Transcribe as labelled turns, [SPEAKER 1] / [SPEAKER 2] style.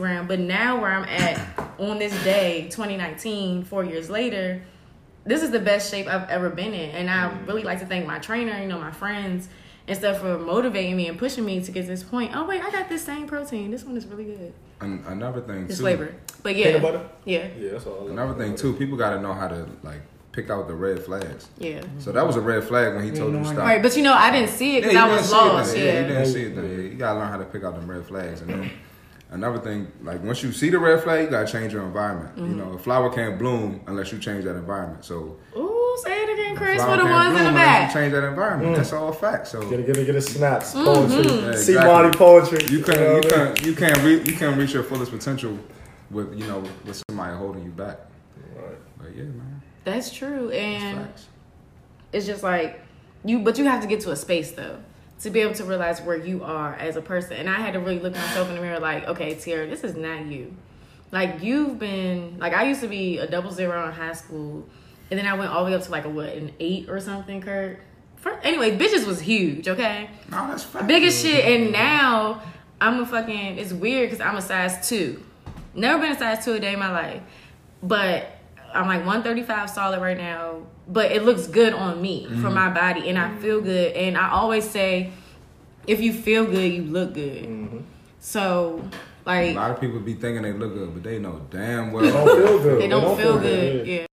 [SPEAKER 1] Instagram. But now where I'm at on this day, 2019, four years later, this is the best shape I've ever been in. And I mm-hmm. really like to thank my trainer, you know, my friends and stuff for motivating me and pushing me to get to this point. Oh wait, I got this same protein. This one is really good.
[SPEAKER 2] An- another thing
[SPEAKER 1] It's
[SPEAKER 2] too.
[SPEAKER 1] flavor. But yeah.
[SPEAKER 3] Peanut butter?
[SPEAKER 1] Yeah.
[SPEAKER 3] Yeah, that's all.
[SPEAKER 2] Another thing too. People got to know how to like pick out the red flags.
[SPEAKER 1] Yeah.
[SPEAKER 2] So that was a red flag when he told you to stop.
[SPEAKER 1] Right, but you know, I didn't see it because
[SPEAKER 2] you
[SPEAKER 1] I was
[SPEAKER 2] see it,
[SPEAKER 1] lost. Yeah.
[SPEAKER 2] Yeah, you didn't see it. Though. Yeah, you gotta learn how to pick out them red flags. And then another thing, like once you see the red flag, you gotta change your environment.
[SPEAKER 1] Mm-hmm.
[SPEAKER 2] You know, a flower can't bloom unless you change that environment. So
[SPEAKER 1] Ooh, say it again, Chris,
[SPEAKER 2] flower
[SPEAKER 1] for the
[SPEAKER 2] can't
[SPEAKER 1] ones in the back.
[SPEAKER 2] You change that environment. That's all facts. So
[SPEAKER 3] Get it, get it, get it. Snaps,
[SPEAKER 1] Mm-hmm.
[SPEAKER 3] poetry.
[SPEAKER 2] Yeah,
[SPEAKER 3] See
[SPEAKER 2] exactly.
[SPEAKER 3] Monty poetry.
[SPEAKER 2] you can
[SPEAKER 3] know
[SPEAKER 2] you
[SPEAKER 3] what I
[SPEAKER 2] can you can't re- you can't reach your fullest potential with you know with somebody holding you back.
[SPEAKER 3] Right.
[SPEAKER 2] But yeah, man,
[SPEAKER 1] That's true.
[SPEAKER 2] it's
[SPEAKER 1] And
[SPEAKER 2] facts.
[SPEAKER 1] it's just like you but you have to get to a space though to be able to realize where you are as a person. And i had to really look myself in the mirror like okay Tiara, this is not you. Like you've been like i used to be a double zero in high school and then i went all the way up to like a what an eight or something kurt? For, anyway bitches was huge okay?
[SPEAKER 2] No, that's facts.
[SPEAKER 1] biggest shit and now i'm a fucking it's weird because i'm a size two. Never been a size two a day in my life. But i'm like 135 solid right now but it looks good on me for mm-hmm. my body and i feel good. And i always say if you feel good you look good. Mm-hmm.
[SPEAKER 2] So
[SPEAKER 1] like.
[SPEAKER 2] A lot of people be thinking they look good, but they know damn well they
[SPEAKER 3] Don't feel good.
[SPEAKER 1] they don't feel good yeah